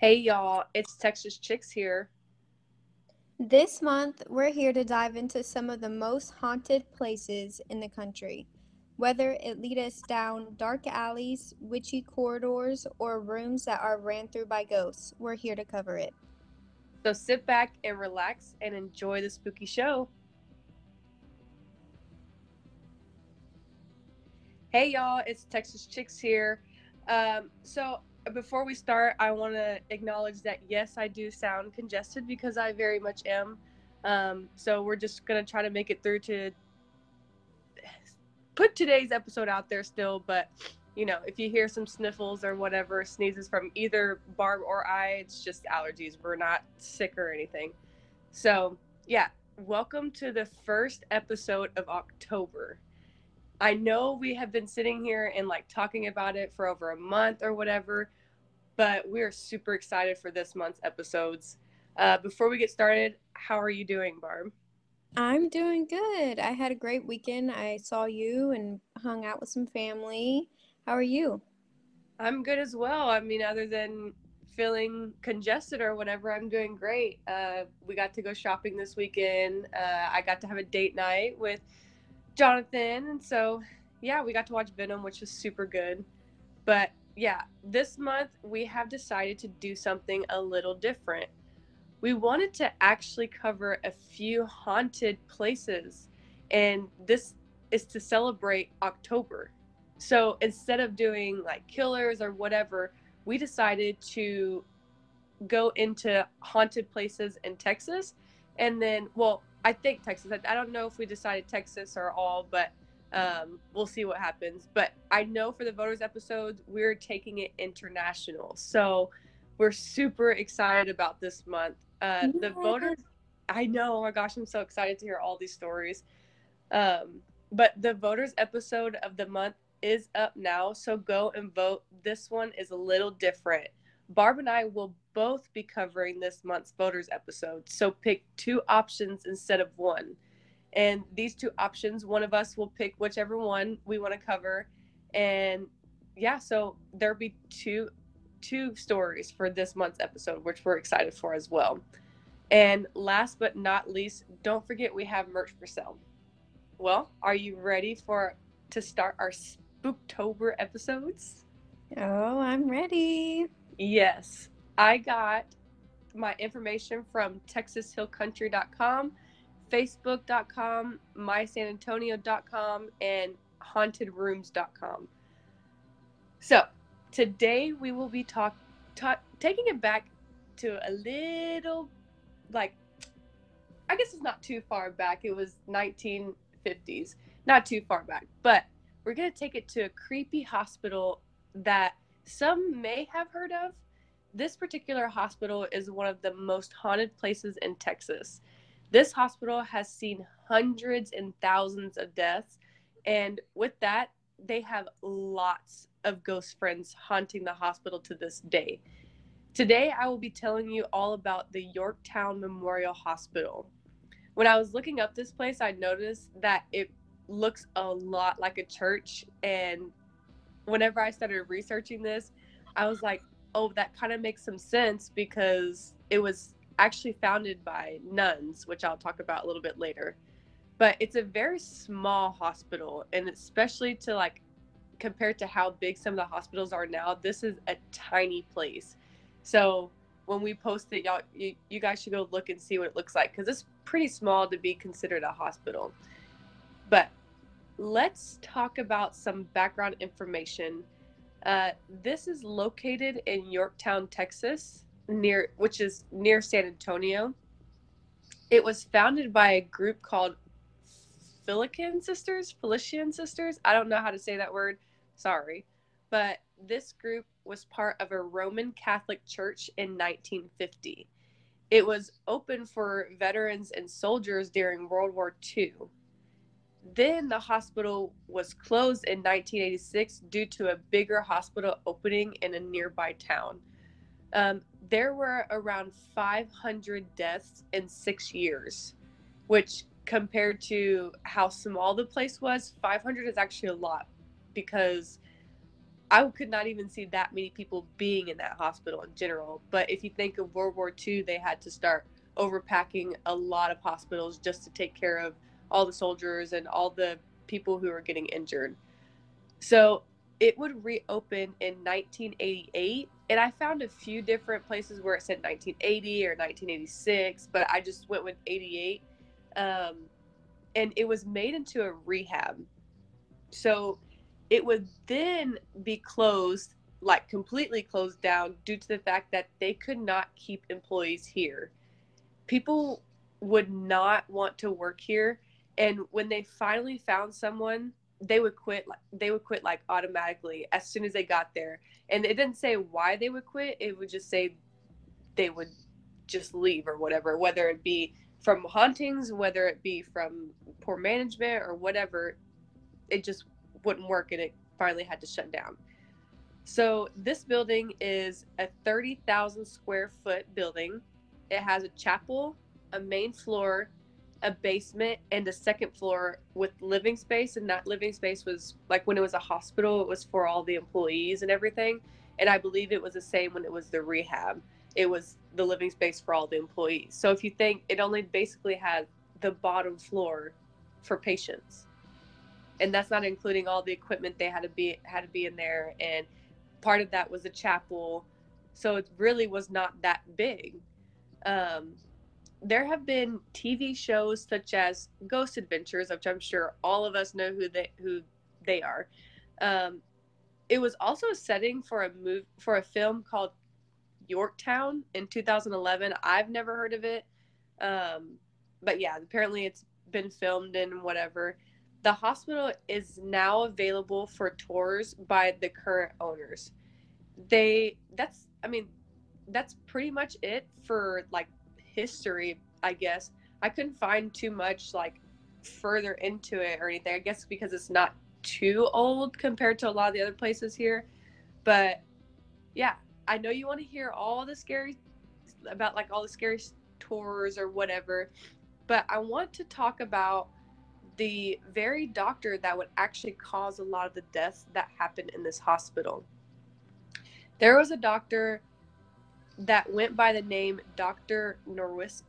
Hey y'all, it's Texas Chicks here. This month, we're here to dive into some of the most haunted places in the country. Whether it lead us down dark alleys, witchy corridors, or rooms that are ran through by ghosts, we're here to cover it. So sit back and relax and enjoy the spooky show. Hey y'all, it's Texas Chicks here. Um, so before we start, I want to acknowledge that yes, I do sound congested because I very much am. Um, so we're just gonna try to make it through to put today's episode out there still. But you know, if you hear some sniffles or whatever, sneezes from either Barb or I, it's just allergies. We're not sick or anything. So yeah, welcome to the first episode of October. I know we have been sitting here and like talking about it for over a month or whatever, but we're super excited for this month's episodes. Uh, before we get started, how are you doing, Barb? I'm doing good. I had a great weekend. I saw you and hung out with some family. How are you? I'm good as well. I mean, other than feeling congested or whatever, I'm doing great. Uh, we got to go shopping this weekend. Uh, I got to have a date night with Jonathan. And so, yeah, we got to watch Venom, which was super good. But yeah, this month we have decided to do something a little different. We wanted to actually cover a few haunted places, and this is to celebrate October. So instead of doing like killers or whatever, we decided to go into haunted places in Texas. And then, well, I think Texas. I, don't know if we decided Texas or all, but um, we'll see what happens. But I know for the voters episodes, we're taking it international. So we're super excited about this month. Uh, the voters, I know. Oh my gosh, I'm so excited to hear all these stories. Um, but the voters episode of the month is up now. So go and vote. This one is a little different. Barb and I will both be covering this month's voters episode. So pick two options instead of one. And these two options, one of us will pick whichever one we want to cover. And yeah, so there'll be two two stories for this month's episode, which we're excited for as well. And last but not least, don't forget we have merch for sale. Well, are you ready for to start our Spooktober episodes? Oh, I'm ready. Yes. I got my information from texashillcountry.com, facebook.com, mysanantonio.com, and hauntedrooms.com. So, today we will be talk, taking it back to a little like I guess it's not too far back. It was 1950s. Not too far back, but we're going to take it to a creepy hospital that some may have heard of. This particular hospital is one of the most haunted places in Texas. This hospital has seen hundreds and thousands of deaths. And with that, they have lots of ghost friends haunting the hospital to this day. Today, I will be telling you all about the Yorktown Memorial Hospital. When I was looking up this place, I noticed that it looks a lot like a church. And whenever I started researching this, I was like, oh, that kind of makes some sense because it was actually founded by nuns, which I'll talk about a little bit later. But it's a very small hospital, and especially to like compared to how big some of the hospitals are now, this is a tiny place. So when we post it, y'all, you, you guys should go look and see what it looks like because it's pretty small to be considered a hospital. But let's talk about some background information. Uh, this is located in Yorktown, Texas, near which is near San Antonio. It was founded by a group called Filican Sisters, Felician Sisters. I don't know how to say that word. Sorry. But this group was part of a Roman Catholic church in 1950. It was open for veterans and soldiers during World War II. Then the hospital was closed in 1986 due to a bigger hospital opening in a nearby town. Um, there were around 500 deaths in six years, which compared to how small the place was, 500 is actually a lot because I could not even see that many people being in that hospital in general. But if you think of World War II, they had to start overpacking a lot of hospitals just to take care of all the soldiers and all the people who were getting injured. So it would reopen in 1988. And I found a few different places where it said 1980 or 1986, but I just went with 88. Um, and it was made into a rehab. So it would then be closed, like completely closed down, due to the fact that they could not keep employees here. People would not want to work here. And when they finally found someone, they would quit like they would quit like automatically as soon as they got there. And it didn't say why they would quit, it would just say they would just leave or whatever, whether it be from hauntings, whether it be from poor management or whatever, it just wouldn't work and it finally had to shut down. So this building is a 30,000 square foot building. It has a chapel, a main floor, a basement, and a second floor with living space. And that living space was like when it was a hospital, it was for all the employees and everything. And I believe it was the same when it was the rehab. It was the living space for all the employees. So if you think it only basically had the bottom floor for patients and that's not including all the equipment they had to be had to be in there and part of that was a chapel so it really was not that big um, there have been tv shows such as ghost adventures which i'm sure all of us know who they who they are. Um, it was also a setting for a move for a film called yorktown in 2011 i've never heard of it. Um, but yeah apparently it's been filmed in whatever. The hospital is now available for tours by the current owners. They that's I mean that's pretty much it for like history, I guess. I couldn't find too much like further into it or anything. I guess because it's not too old compared to a lot of the other places here. But yeah, I know you want to hear all the scary about like all the scary tours or whatever, but I want to talk about the very doctor that would actually cause a lot of the deaths that happened in this hospital. There was a doctor that went by the name Dr. Nowruz-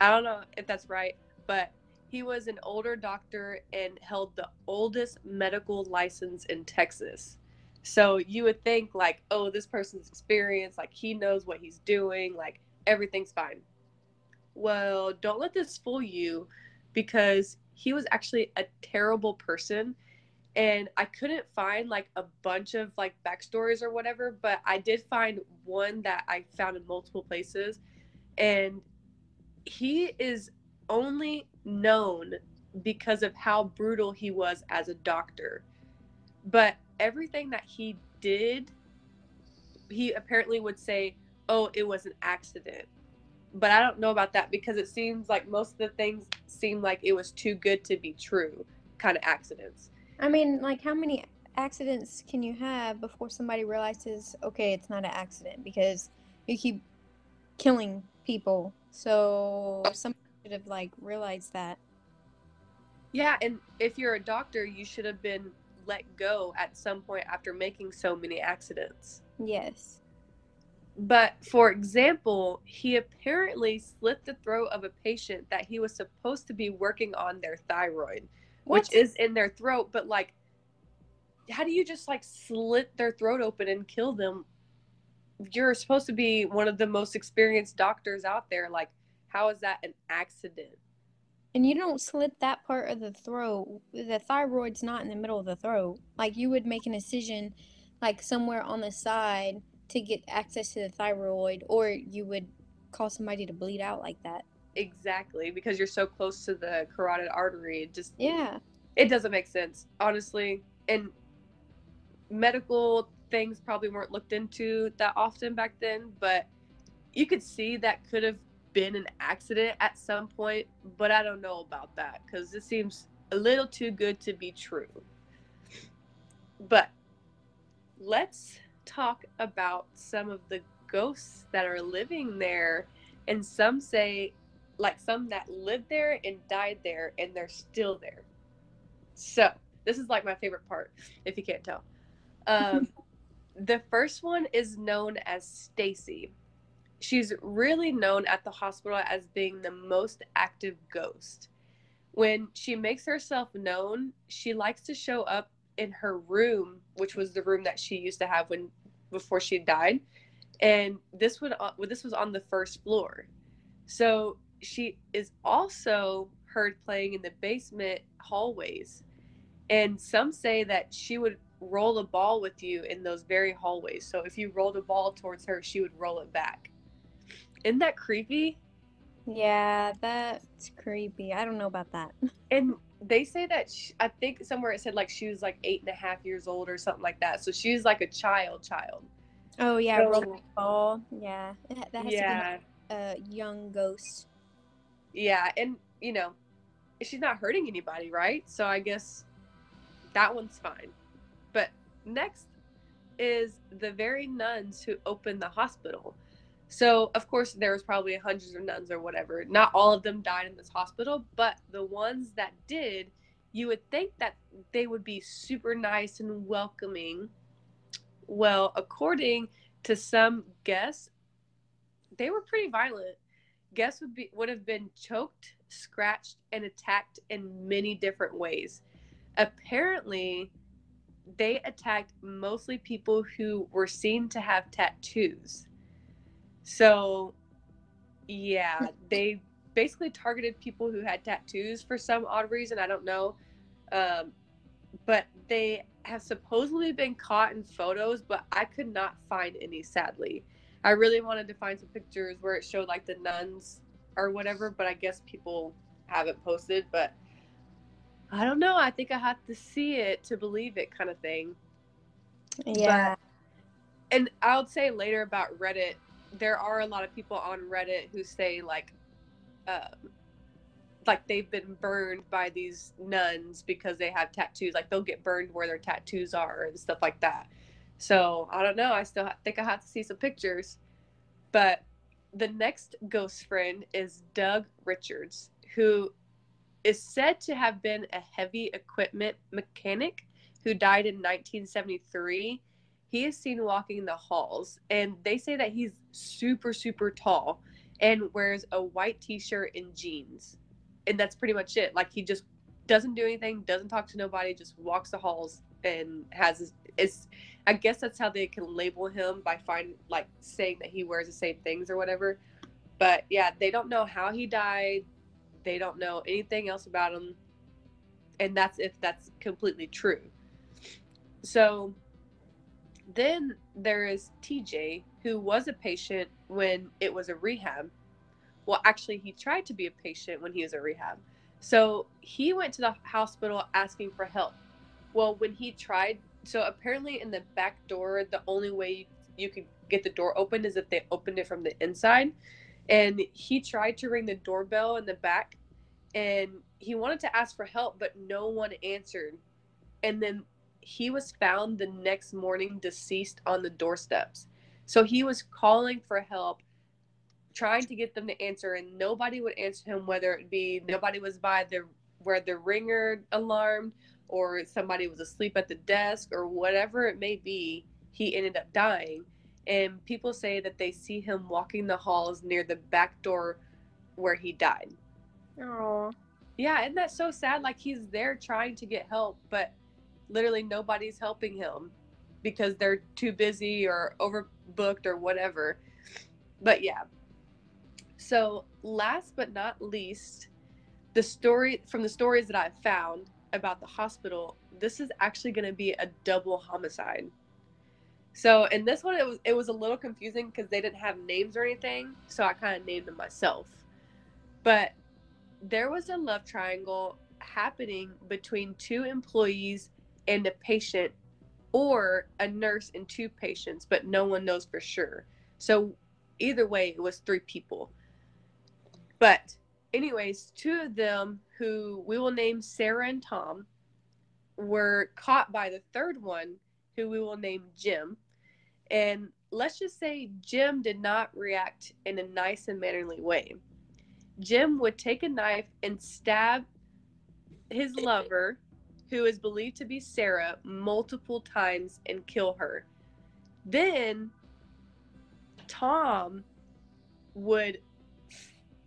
I don't know if that's right, but he was an older doctor and held the oldest medical license in Texas. So you would think like, oh, this person's experienced, like he knows what he's doing, like everything's fine. Well, don't let this fool you because he was actually a terrible person and I couldn't find like a bunch of like backstories or whatever, but I did find one that I found in multiple places. And he is only known because of how brutal he was as a doctor. But everything that he did, he apparently would say, Oh, it was an accident but I don't know about that because it seems like most of the things seem like it was too good to be true kind of accidents. I mean, like how many accidents can you have before somebody realizes, okay, it's not an accident because you keep killing people. So somebody should have like realized that. Yeah, and if you're a doctor, you should have been let go at some point after making so many accidents. Yes. But for example, he apparently slit the throat of a patient that he was supposed to be working on their thyroid, what? which is in their throat. But like, how do you just like slit their throat open and kill them? You're supposed to be one of the most experienced doctors out there. Like, how is that an accident? And you don't slit that part of the throat. The thyroid's not in the middle of the throat. Like, you would make an incision, like somewhere on the side to get access to the thyroid, or you would cause somebody to bleed out like that. Exactly, because you're so close to the carotid artery. It just yeah, it doesn't make sense, honestly. And medical things probably weren't looked into that often back then, but you could see that could have been an accident at some point, but I don't know about that because it seems a little too good to be true. But let's talk about some of the ghosts that are living there. And some say, like some that lived there and died there, and they're still there. So, This is like my favorite part, if you can't tell. Um, the first one is known as Stacy. She's really known at the hospital as being the most active ghost. When she makes herself known, she likes to show up in her room, which was the room that she used to have when before she died, and this would uh, this was on the first floor. So she is also heard playing in the basement hallways, and some say that she would roll a ball with you in those very hallways. So if you rolled a ball towards her, she would roll it back. Isn't that creepy? Yeah, that's creepy. I don't know about that. And they say that she, I think somewhere it said like she was like eight and a half years old or something like that. So she's like a child, child. Oh yeah, So- rolling ball. Yeah, that that has Yeah, to be a young ghost. Yeah, and you know, she's not hurting anybody, right? So I guess that one's fine. But next is the very nuns who opened the hospital. So of course there was probably hundreds of nuns or whatever. Not all of them died in this hospital, but the ones that did, you would think that they would be super nice and welcoming. Well, according to some guests, they were pretty violent. Guests would be would have been choked, scratched, and attacked in many different ways. Apparently, they attacked mostly people who were seen to have tattoos. So, yeah, they basically targeted people who had tattoos for some odd reason. I don't know. Um, but they have supposedly been caught in photos, but I could not find any, sadly. I really wanted to find some pictures where it showed like the nuns or whatever, but I guess people haven't posted. But I don't know. I think I have to see it to believe it, kind of thing. Yeah. And I'll say later about Reddit, there are a lot of people on Reddit who say like, um, like they've been burned by these nuns because they have tattoos. Like they'll get burned where their tattoos are and stuff like that. So I don't know. I still think I have to see some pictures. But the next ghost friend is Doug Richards, who is said to have been a heavy equipment mechanic who died in 1973. He is seen walking the halls, and they say that he's super, super tall and wears a white t shirt and jeans. And that's pretty much it. Like he just doesn't do anything, doesn't talk to nobody, just walks the halls and has is I guess that's how they can label him by find like saying that he wears the same things or whatever. But yeah, they don't know how he died. They don't know anything else about him. And that's if that's completely true. So then there is TJ, who was a patient when it was a rehab. Well, actually, he tried to be a patient when he was a rehab. So he went to the hospital asking for help. Well, when he tried, so apparently in the back door, the only way you could get the door open is if they opened it from the inside. And he tried to ring the doorbell in the back and he wanted to ask for help, but no one answered. And then he was found the next morning deceased on the doorsteps. So he was calling for help, trying to get them to answer, and nobody would answer him. Whether it be nobody was by the where the ringer alarmed, or somebody was asleep at the desk, or whatever it may be, he ended up dying. And people say that they see him walking the halls near the back door where he died. Oh. Yeah, isn't that so sad? Like he's there trying to get help, but literally nobody's helping him because they're too busy or overbooked or whatever. But yeah. So, last but not least, the story from the stories that I've found about the hospital, this is actually going to be a double homicide. So, in this one it was it was a little confusing because they didn't have names or anything, so I kind of named them myself. But there was a love triangle happening between two employees and a patient or a nurse and two patients, but no one knows for sure. So either way, it was three people. But, anyways, two of them who we will name Sarah and Tom were caught by the third one, who we will name Jim. And let's just say Jim did not react in a nice and mannerly way. Jim would take a knife and stab his lover, who is believed to be Sarah, multiple times and kill her. Then Tom would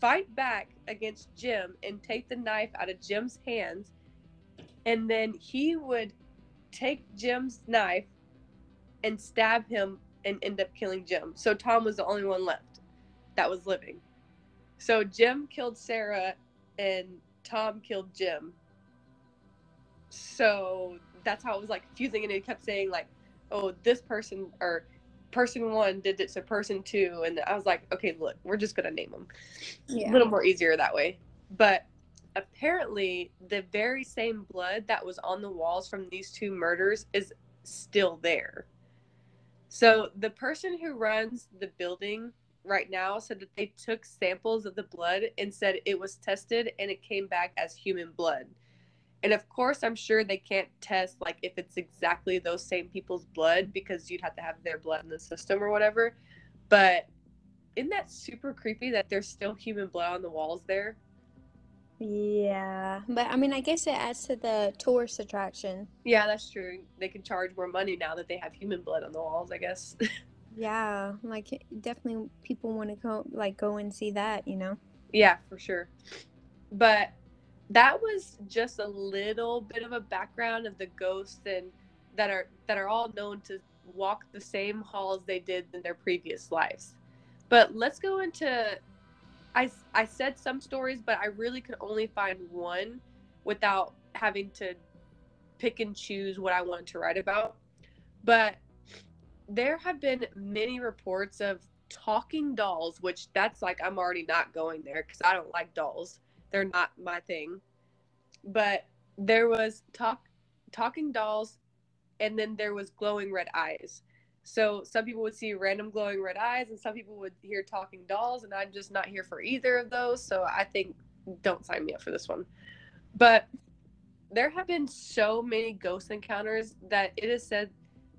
fight back against Jim and take the knife out of Jim's hands. And then he would take Jim's knife and stab him and end up killing Jim. So Tom was the only one left that was living. So Jim killed Sarah and Tom killed Jim. So that's how it was like confusing and it kept saying like, oh, this person or person one did it to person two and I was like, okay, look, we're just gonna name them. Yeah. A little more easier that way. But apparently the very same blood that was on the walls from these two murders is still there. So the person who runs the building right now said that they took samples of the blood and said it was tested and it came back as human blood. And of course, I'm sure they can't test like if it's exactly those same people's blood because you'd have to have their blood in the system or whatever. But isn't that super creepy that there's still human blood on the walls there? Yeah. But I mean, I guess it adds to the tourist attraction. Yeah, that's true. They can charge more money now that they have human blood on the walls, I guess. Yeah, like definitely people want to go like go and see that, you know. yeah, for sure. But that was just a little bit of a background of the ghosts and that are that are all known to walk the same halls they did in their previous lives. But let's go into I I said some stories, but I really could only find one without having to pick and choose what I wanted to write about. But there have been many reports of talking dolls, which that's like I'm already not going there because I don't like dolls. They're not my thing. But there was talk talking dolls and then there was glowing red eyes. So some people would see random glowing red eyes and some people would hear talking dolls and I'm just not here for either of those. So I think don't sign me up for this one. But there have been so many ghost encounters that it is said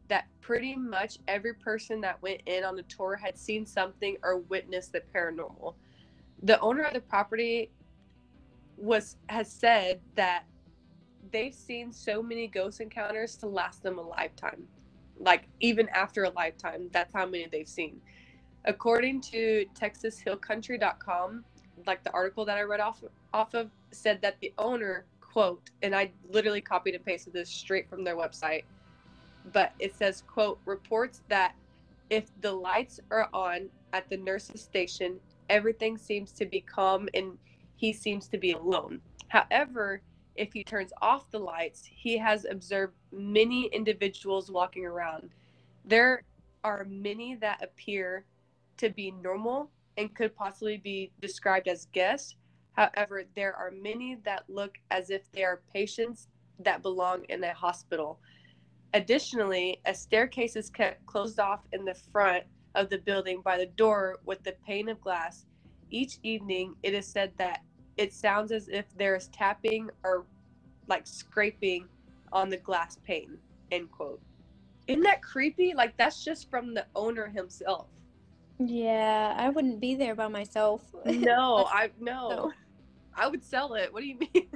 that pretty much every person that went in on the tour had seen something or witnessed the paranormal. The owner of the property was has said that they've seen so many ghost encounters to last them a lifetime. Like even after a lifetime, that's how many they've seen. According to texashillcountry.com, like the article that I read off off of said that the owner quote and I literally copied and pasted this straight from their website but it says quote reports that if the lights are on at the nurse's station everything seems to be calm and he seems to be alone. However if he turns off the lights he has observed many individuals walking around. There are many that appear to be normal and could possibly be described as guests. However there are many that look as if they are patients that belong in a hospital. Additionally, a staircase is kept closed off in the front of the building by the door with the pane of glass. Each evening, it is said that it sounds as if there is tapping or like scraping on the glass pane. End quote. Isn't that creepy? Like that's just from the owner himself. Yeah, I wouldn't be there by myself. No, I no. No. I would sell it. What do you mean?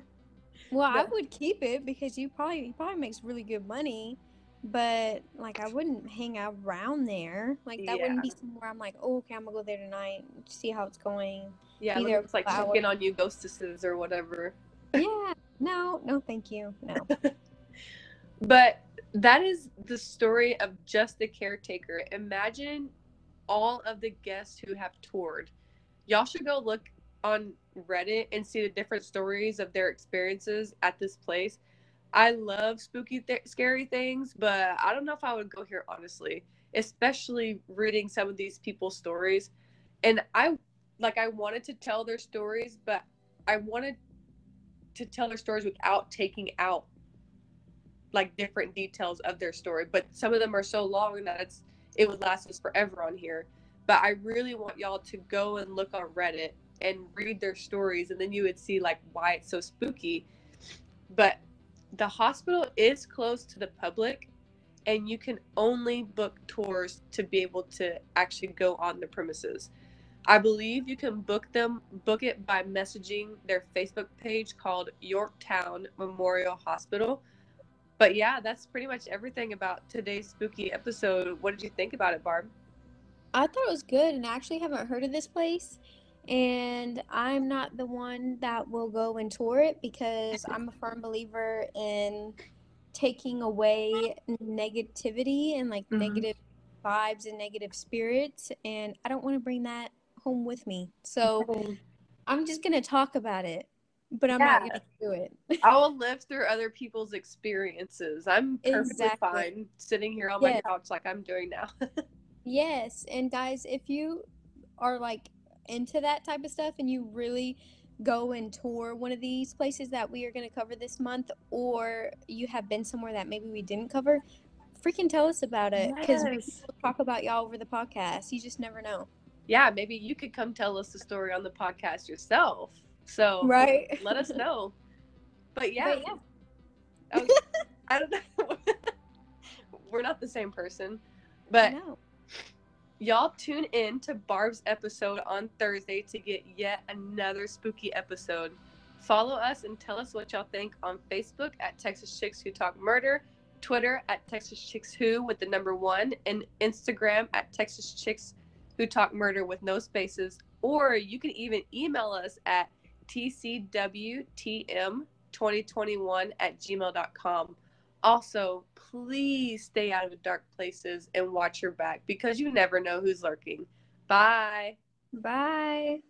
Well, I would keep it because you probably he probably makes really good money, but like I wouldn't hang out around there. Like that wouldn't be somewhere I'm like, oh, okay, I'm gonna go there tonight, see how it's going. Yeah, Either it's like checking on you ghostesses or whatever. yeah, no, no, thank you, no. But that is the story of just the caretaker. Imagine all of the guests who have toured. Y'all should go look on Reddit and see the different stories of their experiences at this place. I love spooky, th- scary things, but I don't know if I would go here honestly, especially reading some of these people's stories. And I like I wanted to tell their stories, but I wanted to tell their stories without taking out like different details of their story but some of them are so long that it's it would last us forever on here but i really want y'all to go and look on reddit and read their stories and then you would see like why it's so spooky but the hospital is closed to the public and you can only book tours to be able to actually go on the premises i believe you can book them book it by messaging their facebook page called yorktown memorial hospital but yeah, that's pretty much everything about today's spooky episode. What did you think about it, Barb? I thought it was good, and I actually haven't heard of this place. And I'm not the one that will go and tour it because I'm a firm believer in taking away negativity and like Mhm. negative vibes and negative spirits. And I don't want to bring that home with me. So I'm just going to talk about it, but I'm not going to do it. I will live through other people's experiences. I'm perfectly Exactly. fine sitting here on my couch like I'm doing now. Yes, and guys, if you are like into that type of stuff and you really go and tour one of these places that we are going to cover this month, or you have been somewhere that maybe we didn't cover, freaking tell us about it because we Yes. will talk about y'all over the podcast. You just never know, yeah, maybe you could come tell us the story on the podcast yourself. So right? let us know. But yeah, But yeah. I, was- I don't know. We're not the same person. But no. Y'all tune in to Barb's episode on Thursday to get yet another spooky episode. Follow us and tell us what y'all think on Facebook at Texas Chicks Who Talk Murder, Twitter at Texas Chicks Who with the number one, and Instagram at Texas Chicks Who Talk Murder with no spaces. Or you can even email us at tcwtm2021 at gmail.com. Also, please stay out of dark places and watch your back because you never know who's lurking. Bye. Bye.